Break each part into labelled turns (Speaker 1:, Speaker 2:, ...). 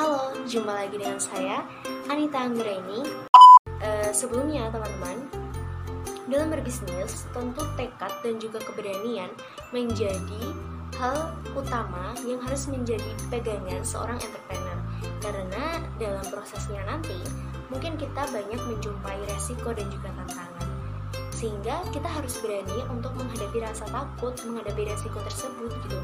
Speaker 1: Halo, jumpa lagi dengan saya Anita Anggraini. Uh, sebelumnya teman-teman, dalam berbisnis tentu tekad dan juga keberanian menjadi hal utama yang harus menjadi pegangan seorang entrepreneur. Karena dalam prosesnya nanti mungkin kita banyak menjumpai resiko dan juga tantangan sehingga kita harus berani untuk menghadapi rasa takut, menghadapi resiko tersebut gitu.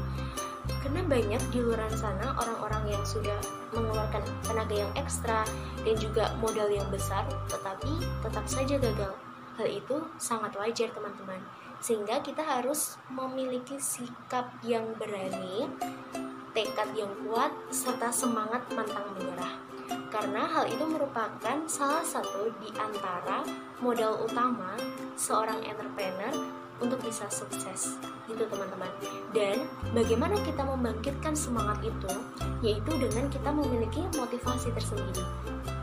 Speaker 1: Karena banyak di luar sana orang-orang yang sudah mengeluarkan tenaga yang ekstra dan juga modal yang besar, tetapi tetap saja gagal. Hal itu sangat wajar teman-teman. Sehingga kita harus memiliki sikap yang berani, tekad yang kuat, serta semangat pantang menyerah karena hal itu merupakan salah satu di antara modal utama seorang entrepreneur untuk bisa sukses. Gitu teman-teman. Dan bagaimana kita membangkitkan semangat itu yaitu dengan kita memiliki motivasi tersendiri.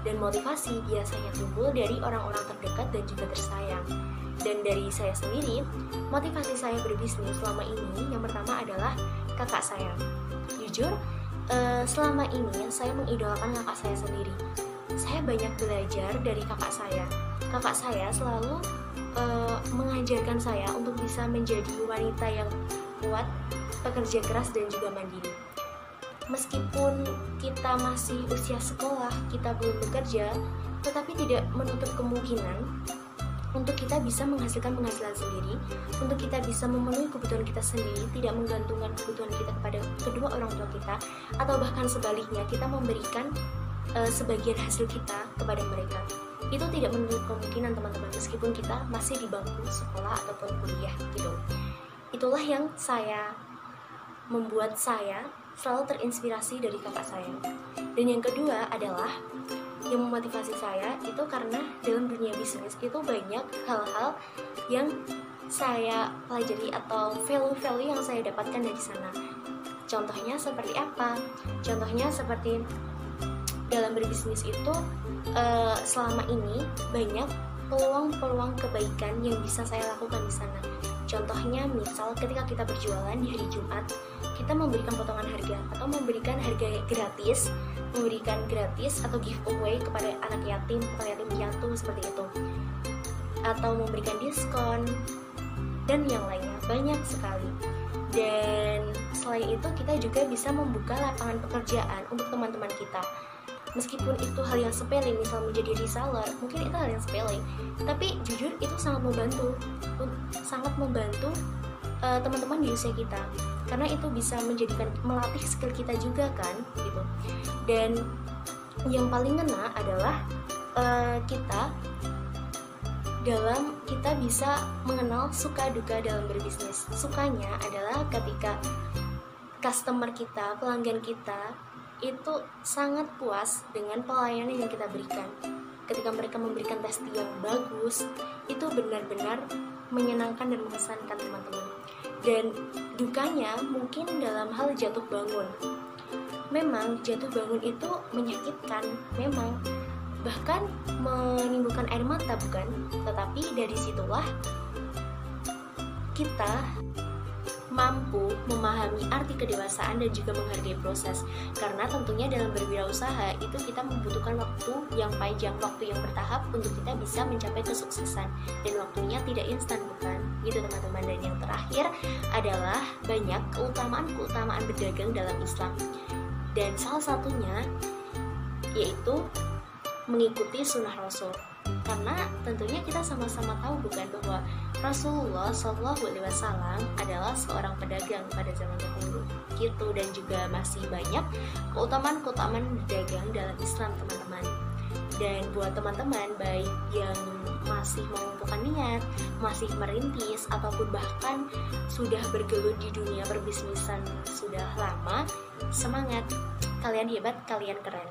Speaker 1: Dan motivasi biasanya timbul dari orang-orang terdekat dan juga tersayang. Dan dari saya sendiri motivasi saya berbisnis selama ini yang pertama adalah kakak saya. Jujur uh, selama ini saya mengidolakan kakak saya sendiri. Saya banyak belajar dari kakak saya. Kakak saya selalu uh, mengajarkan saya untuk bisa menjadi wanita yang kuat, pekerja keras dan juga mandiri. Meskipun kita masih usia sekolah, kita belum bekerja, tetapi tidak menutup kemungkinan untuk kita bisa menghasilkan penghasilan sendiri, untuk kita bisa memenuhi kebutuhan kita sendiri, tidak menggantungkan kebutuhan kita kepada kedua orang tua kita, atau bahkan sebaliknya kita memberikan uh, sebagian hasil kita kepada mereka. Itu tidak menutup kemungkinan teman-teman meskipun kita masih di bangku sekolah ataupun kuliah gitu. Itulah yang saya membuat saya selalu terinspirasi dari kakak saya. Dan yang kedua adalah yang memotivasi saya itu karena dalam dunia bisnis itu banyak hal-hal yang saya pelajari atau value-value yang saya dapatkan dari sana. Contohnya seperti apa? Contohnya seperti dalam berbisnis itu uh, selama ini banyak peluang-peluang kebaikan yang bisa saya lakukan di sana. Contohnya misal ketika kita berjualan di hari Jumat, kita memberikan potongan harga atau memberikan harga gratis memberikan gratis atau giveaway kepada anak yatim atau yatim piatu seperti itu. Atau memberikan diskon dan yang lainnya. Banyak sekali. Dan selain itu kita juga bisa membuka lapangan pekerjaan untuk teman-teman kita meskipun itu hal yang sepele misal menjadi reseller mungkin itu hal yang sepele. Tapi jujur itu sangat membantu sangat membantu uh, teman-teman di usia kita. Karena itu bisa menjadikan melatih skill kita juga kan gitu. Dan yang paling kena adalah uh, kita dalam kita bisa mengenal suka duka dalam berbisnis. Sukanya adalah ketika customer kita pelanggan kita itu sangat puas dengan pelayanan yang kita berikan. Ketika mereka memberikan testi yang bagus itu benar-benar menyenangkan dan mengesankan teman-teman. Dan dukanya mungkin dalam hal jatuh bangun. Memang jatuh bangun itu menyakitkan memang bahkan menimbulkan air mata bukan? Tetapi dari situlah kita memahami arti kedewasaan dan juga menghargai proses. Karena tentunya dalam berwirausaha itu kita membutuhkan waktu yang panjang waktu yang bertahap untuk kita bisa mencapai kesuksesan. Dan waktunya tidak instan bukan? Gitu teman-teman. Dan yang terakhir adalah banyak keutamaan-keutamaan berdagang dalam Islam. Dan salah satunya yaitu mengikuti sunnah Rasul karena tentunya kita sama-sama tahu bukan bahwa Rasulullah Shallallahu Alaihi Wasallam adalah seorang pedagang pada zaman dahulu. Gitu dan juga masih banyak keutamaan-keutamaan berdagang dalam Islam teman-teman. Dan buat teman-teman baik yang masih mengumpulkan niat, masih merintis ataupun bahkan sudah bergelut di dunia perbisnisan sudah lama, semangat, kalian hebat, kalian keren.